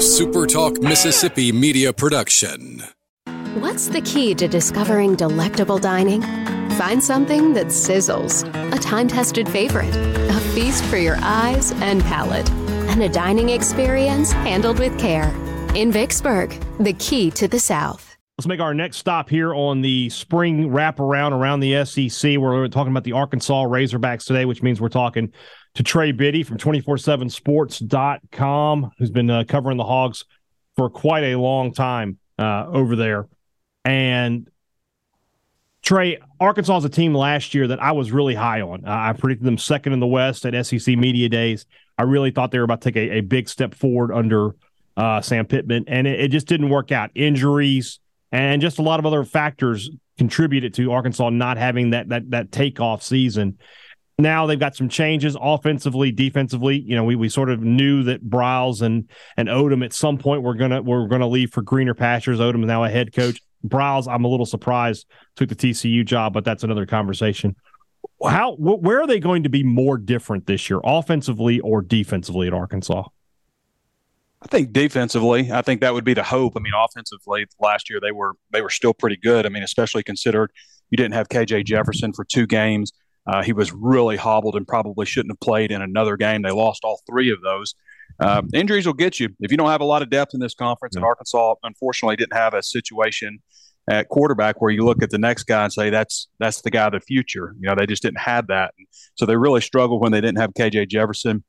SuperTalk Mississippi media production. What's the key to discovering delectable dining? Find something that sizzles, a time tested favorite, a feast for your eyes and palate, and a dining experience handled with care. In Vicksburg, the key to the South. Let's make our next stop here on the spring wraparound around the SEC. We're talking about the Arkansas Razorbacks today, which means we're talking to Trey Biddy from 247sports.com, who's been uh, covering the Hogs for quite a long time uh, over there. And Trey, Arkansas is a team last year that I was really high on. Uh, I predicted them second in the West at SEC Media Days. I really thought they were about to take a, a big step forward under uh, Sam Pittman, and it, it just didn't work out. Injuries and just a lot of other factors contributed to Arkansas not having that that that takeoff season. Now they've got some changes offensively, defensively. You know, we, we sort of knew that Briles and and Odom at some point we're gonna we're gonna leave for greener pastures. Odom is now a head coach. Briles, I'm a little surprised took the TCU job, but that's another conversation. How wh- where are they going to be more different this year, offensively or defensively at Arkansas? I think defensively, I think that would be the hope. I mean, offensively, last year they were they were still pretty good. I mean, especially considered you didn't have KJ Jefferson for two games. Uh, he was really hobbled and probably shouldn't have played in another game. They lost all three of those. Uh, injuries will get you if you don't have a lot of depth in this conference. And Arkansas, unfortunately, didn't have a situation at quarterback where you look at the next guy and say that's that's the guy of the future. You know, they just didn't have that, so they really struggled when they didn't have KJ Jefferson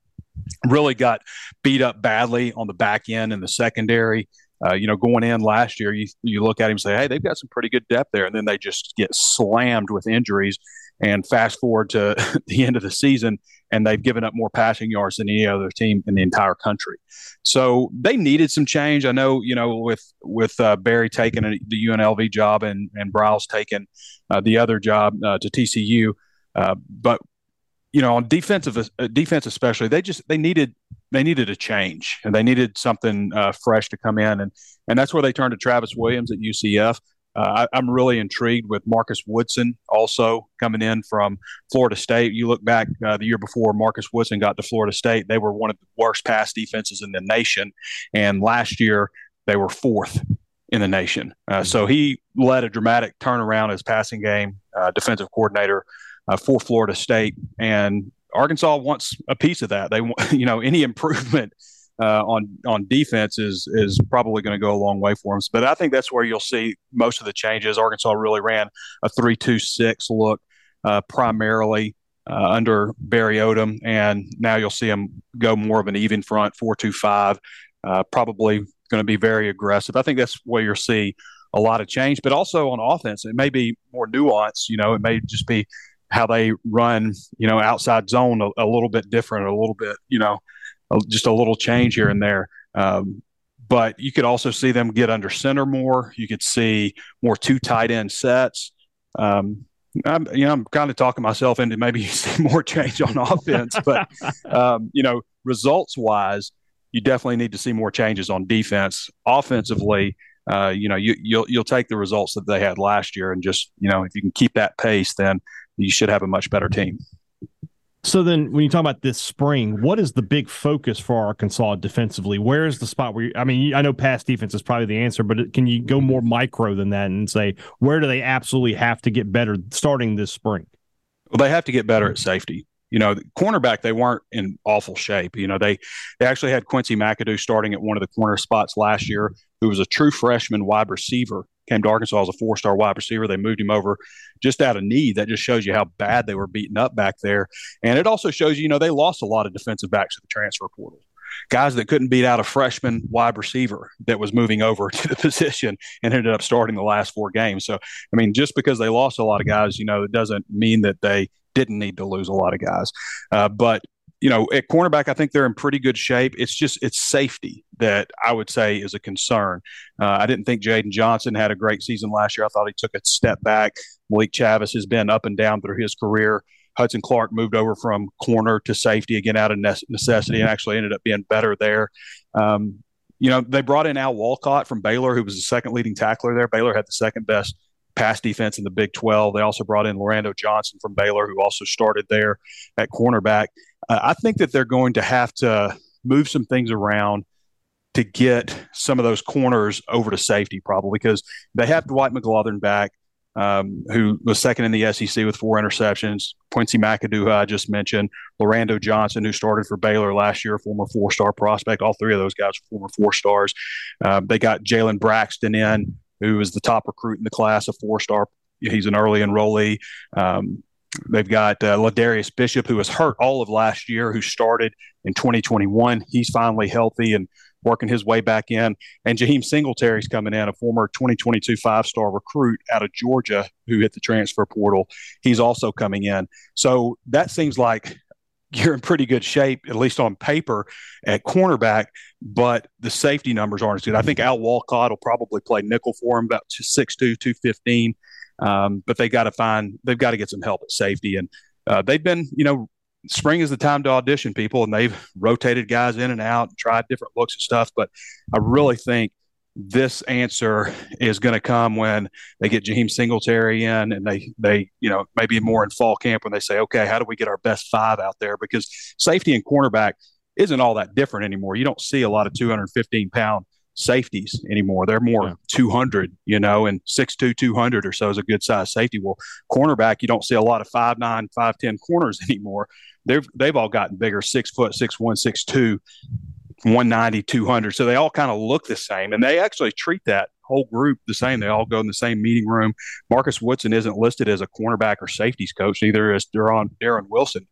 really got beat up badly on the back end and the secondary. Uh, you know, going in last year, you you look at him and say, hey, they've got some pretty good depth there, and then they just get slammed with injuries. And fast forward to the end of the season, and they've given up more passing yards than any other team in the entire country. So they needed some change. I know, you know, with with uh, Barry taking the UNLV job and and Briles taking uh, the other job uh, to TCU, uh, but you know, on defensive uh, defense especially, they just they needed they needed a change and they needed something uh, fresh to come in, and and that's where they turned to Travis Williams at UCF. Uh, I, am really intrigued with Marcus Woodson also coming in from Florida State. You look back uh, the year before Marcus Woodson got to Florida State, they were one of the worst pass defenses in the nation, and last year they were fourth in the nation. Uh, so he led a dramatic turnaround as passing game uh, defensive coordinator uh, for Florida State, and Arkansas wants a piece of that. They want, you know, any improvement uh, on on defense is is probably going to go a long way for them. But I think that's where you'll see most of the changes. Arkansas really ran a three-two-six look uh, primarily uh, under Barry Odom, and now you'll see them go more of an even front four-two-five. Uh, probably going to be very aggressive. I think that's where you'll see a lot of change, but also on offense, it may be more nuanced. You know, it may just be how they run, you know, outside zone a, a little bit different, a little bit, you know, a, just a little change here and there. Um, but you could also see them get under center more. You could see more two tight end sets. Um, I'm, you know, I'm kind of talking myself into maybe see more change on offense, but um, you know, results wise, you definitely need to see more changes on defense. Offensively, uh, you know, you, you'll you'll take the results that they had last year, and just you know, if you can keep that pace, then you should have a much better team. So then, when you talk about this spring, what is the big focus for Arkansas defensively? Where is the spot where you, I mean, I know pass defense is probably the answer, but can you go more micro than that and say where do they absolutely have to get better starting this spring? Well, they have to get better at safety. You know, the cornerback they weren't in awful shape. You know, they they actually had Quincy McAdoo starting at one of the corner spots last year, who was a true freshman wide receiver came to Arkansas as a four star wide receiver. They moved him over just out of need. That just shows you how bad they were beaten up back there. And it also shows you, you know, they lost a lot of defensive backs to the transfer portal. Guys that couldn't beat out a freshman wide receiver that was moving over to the position and ended up starting the last four games. So, I mean, just because they lost a lot of guys, you know, it doesn't mean that they didn't need to lose a lot of guys. Uh, but you know, at cornerback, I think they're in pretty good shape. It's just it's safety that I would say is a concern. Uh, I didn't think Jaden Johnson had a great season last year. I thought he took a step back. Malik Chavis has been up and down through his career. Hudson Clark moved over from corner to safety again out of necessity and actually ended up being better there. Um, you know, they brought in Al Walcott from Baylor, who was the second leading tackler there. Baylor had the second best pass defense in the Big 12. They also brought in Lorando Johnson from Baylor, who also started there at cornerback. Uh, I think that they're going to have to move some things around to get some of those corners over to safety, probably because they have Dwight McGlothern back, um, who was second in the SEC with four interceptions. Quincy McAdoo, who I just mentioned, Lorando Johnson, who started for Baylor last year, former four-star prospect. All three of those guys are former four stars. Uh, they got Jalen Braxton in, who is the top recruit in the class, a four-star. He's an early enrollee. Um, They've got uh, Ladarius Bishop, who was hurt all of last year, who started in 2021. He's finally healthy and working his way back in. And Jaheim Singletary's coming in, a former 2022 five star recruit out of Georgia who hit the transfer portal. He's also coming in. So that seems like you're in pretty good shape, at least on paper, at cornerback, but the safety numbers aren't as good. I think Al Walcott will probably play nickel for him, about 6'2, 215. Um, but they got to find, they've got to get some help at safety. And uh, they've been, you know, spring is the time to audition people, and they've rotated guys in and out and tried different looks and stuff. But I really think this answer is going to come when they get Jaheim Singletary in and they they you know maybe more in fall camp when they say okay how do we get our best five out there because safety and cornerback isn't all that different anymore you don't see a lot of 215 pound safeties anymore. They're more yeah. 200, you know, and 6'2, 200 or so is a good size safety. Well, cornerback, you don't see a lot of 5'9, 5'10 corners anymore. They've, they've all gotten bigger, six foot, six one, six two, 190, 200. So they all kind of look the same. And they actually treat that whole group the same. They all go in the same meeting room. Marcus Woodson isn't listed as a cornerback or safeties coach, neither is Daron, Darren Wilson.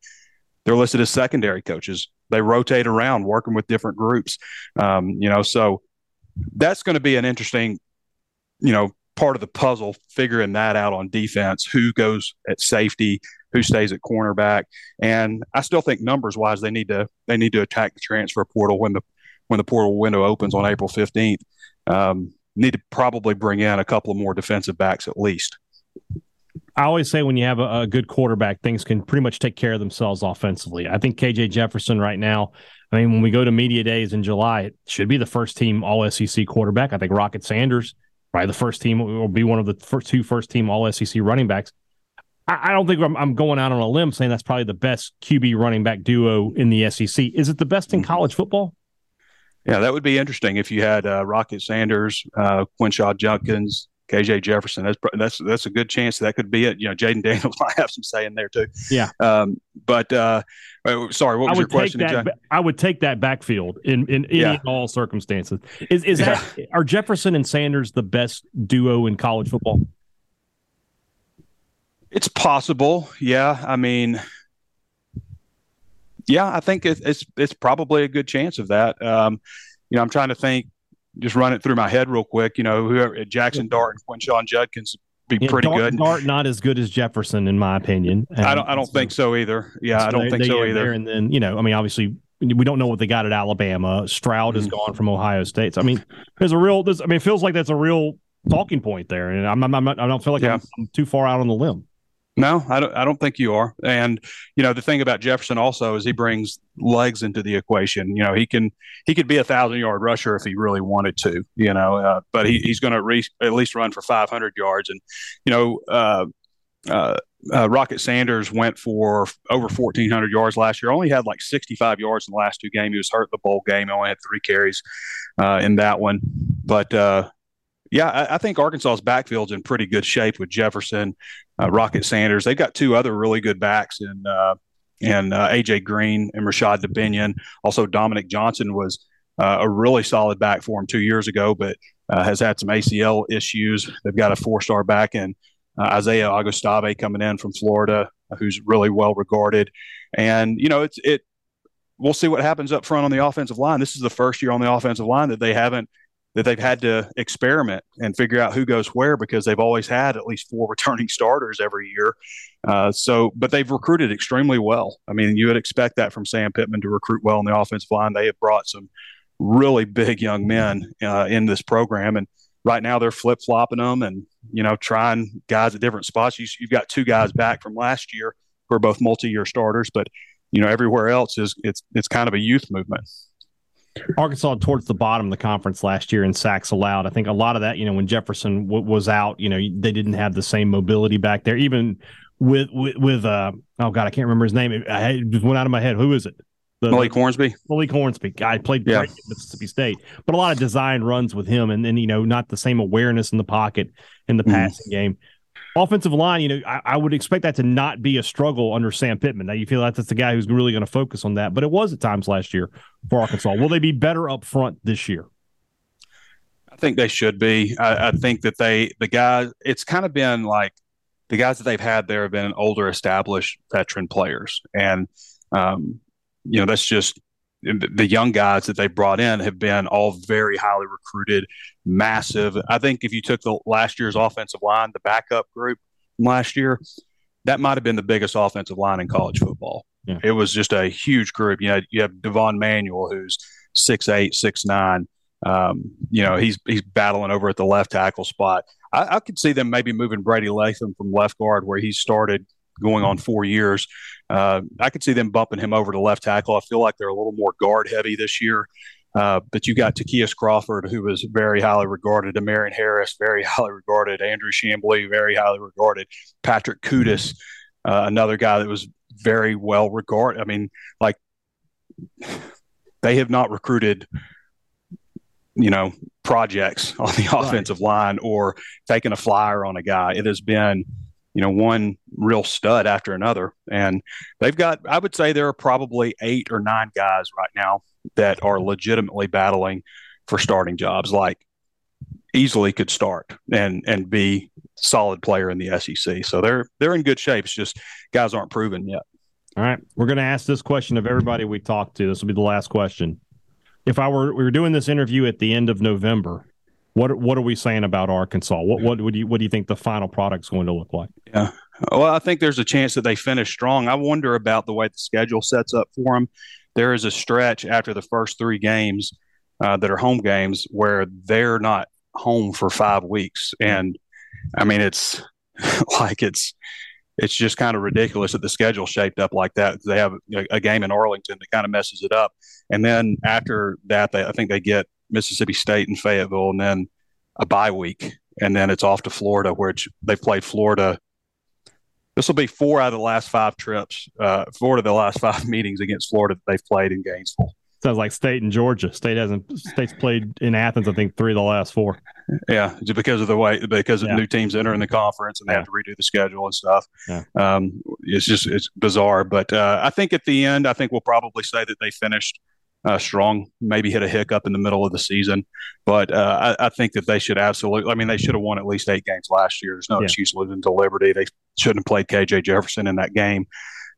They're listed as secondary coaches. They rotate around working with different groups. Um, you know, so that's going to be an interesting, you know, part of the puzzle, figuring that out on defense. Who goes at safety? Who stays at cornerback? And I still think numbers wise, they need to they need to attack the transfer portal when the when the portal window opens on April fifteenth. Um, need to probably bring in a couple of more defensive backs at least. I always say when you have a, a, good quarterback, things can pretty much take care of themselves offensively. I think KJ Jefferson right now I mean, when we go to media days in July, it should be the first team All SEC quarterback. I think Rocket Sanders, probably the first team, will be one of the first two first team All SEC running backs. I, I don't think I'm, I'm, going out on a limb saying that's probably the best QB running back duo in the SEC. Is it the best in mm-hmm. college football? Yeah, that would be interesting if you had uh, Rocket Sanders, uh, Quinshon Judkins, KJ Jefferson. That's that's that's a good chance that could be it. You know, Jayden Daniels might have some say in there too. Yeah. Um, but uh, sorry, what was your question? That, I would take that backfield in in any yeah. all circumstances. Is is yeah. that are Jefferson and Sanders the best duo in college football? It's possible. Yeah. I mean. Yeah, I think it's, it's it's probably a good chance of that. Um, you know, I'm trying to think just run it through my head real quick. You know, whoever Jackson Dart and Quinshon Judkins be yeah, pretty Dart, good. Dart not as good as Jefferson in my opinion. And I don't I don't think so either. Yeah, so I don't they, think so either. And then you know, I mean, obviously we don't know what they got at Alabama. Stroud mm-hmm. is gone from Ohio State. So I mean, there's a real. There's, I mean, it feels like that's a real talking point there, and I'm, I'm, I'm I don't feel like yeah. I'm, I'm too far out on the limb. No, I don't. I don't think you are. And you know, the thing about Jefferson also is he brings legs into the equation. You know, he can he could be a thousand yard rusher if he really wanted to. You know, uh, but he, he's going to re- at least run for five hundred yards. And you know, uh, uh, uh, Rocket Sanders went for over 1,400 yards last year. Only had like 65 yards in the last two games. He was hurt the bowl game. He only had three carries uh, in that one. But uh, yeah, I, I, think Arkansas's backfield's in pretty good shape with Jefferson, uh, Rocket Sanders. They've got two other really good backs in uh, and uh, AJ Green and Rashod Dubinion. Also, Dominique Johnson was uh, a really solid back for him two years ago, but uh, has had some ACL issues. They've got a four-star back in uh, Isaiah Augustave coming in from Florida, who's really well regarded. And you know, it's it. We'll see what happens up front on the offensive line. This is the first year on the offensive line that they haven't that they've had to experiment and figure out who goes where because they've always had at least four returning starters every year. Uh, so, but they've recruited extremely well. I mean, you would expect that from Sam Pittman to recruit well in the offensive line. They have brought some really big young men uh, in this program, and right now they're flip flopping them and you know trying guys at different spots. You, you've got two guys back from last year who are both multi year starters, but you know everywhere else is it's it's kind of a youth movement. Arkansas towards the bottom of the conference last year in sacks allowed. I think a lot of that, you know, when Jefferson w- was out, you know, they didn't have the same mobility back there. Even with with, with uh, oh god, I can't remember his name. It, it just went out of my head. Who is it? The, Malik Hornsby. Malik Hornsby. Guy played yeah. great at Mississippi State, but a lot of design runs with him, and then you know not the same awareness in the pocket in the mm. passing game. Offensive line, you know, I, I, would expect that to not be a struggle under Sam Pittman. Now you feel like that's the guy who's really going to focus on that, but it was at times last year for Arkansas. Will they be better up front this year? I think they should be. I, I think that they the guys. It's kind of been like the guys that they've had there have been older, established veteran players, and um, you know that's just the young guys that they brought in have been all very highly recruited, massive. I think if you took the last year's offensive line, the backup group last year, that might have been the biggest offensive line in college football. Yeah. It was just a huge group. You had you have Devon Manuel, who's six eight, six nine. Um, you know, he's he's battling over at the left tackle spot. I, I, could see them maybe moving Brady Latham from left guard where he started going on four years. Uh, I could see them bumping him over to left tackle. I feel like they're a little more guard heavy this year. Uh, but you got Ty'Kieast Crawford, who was very highly regarded, Demarion Harris, very highly regarded, Andrew Chamblee, very highly regarded, Patrick Kutas, uh, another guy that was very well regarded. I mean, like they have not recruited you know, projects on the offensive right. line or taking a flyer on a guy. It has been, you know, one real stud after another. And they've got, I would say there are probably eight or nine guys right now that are legitimately battling for starting jobs, like easily could start and and be solid player in the SEC. So they're they're in good shape. It's just guys aren't proven yet. All right. We're going to ask this question of everybody we talked to. This will be the last question if I were we were doing this interview at the end of November, what what are we saying about Arkansas? What what would you what do you think the final product's going to look like? Yeah. Well, I think there's a chance that they finish strong. I wonder about the way the schedule sets up for them. There is a stretch after the first three games uh, that are home games where they're not home for five weeks, and I mean it's like it's it's just kind of ridiculous that the schedule shaped up like that. They have a, a game in Arlington that kind of messes it up, and then after that, they, I think they get Mississippi State and Fayetteville, and then a bye week, and then it's off to Florida, which they've played Florida. This will be four out of the last five trips, uh, four of the last five meetings against Florida that they've played in Gainesville. Sounds like State and Georgia. State hasn't. State's played in Athens. I think three of the last four. Yeah, just because of the way because of yeah. new teams entering the conference and they yeah. have to redo the schedule and stuff. Yeah. Um, it's just it's bizarre. But uh, I think at the end, I think we'll probably say that they finished uh, strong. Maybe hit a hiccup in the middle of the season, but uh, I, I, think that they should absolutely. I mean, they should have won at least eight games last year. There's no excuse losing to Liberty. They shouldn't have played KJ Jefferson in that game.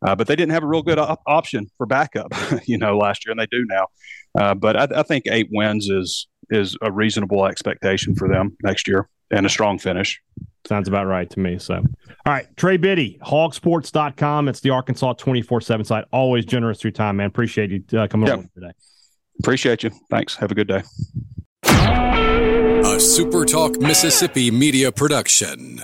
Uh, but they didn't have a real good op- option for backup, you know, last year, and they do now. Uh, but I, I, think eight wins is is a reasonable expectation for them next year and a strong finish. Sounds about right to me. So, all right, Trey Biddy, HawgSports.com. It's the Arkansas 24 7 site. Always generous through time, man. Appreciate you uh, coming yep. on today. Appreciate you. Thanks. Have a good day. A SuperTalk Mississippi media production.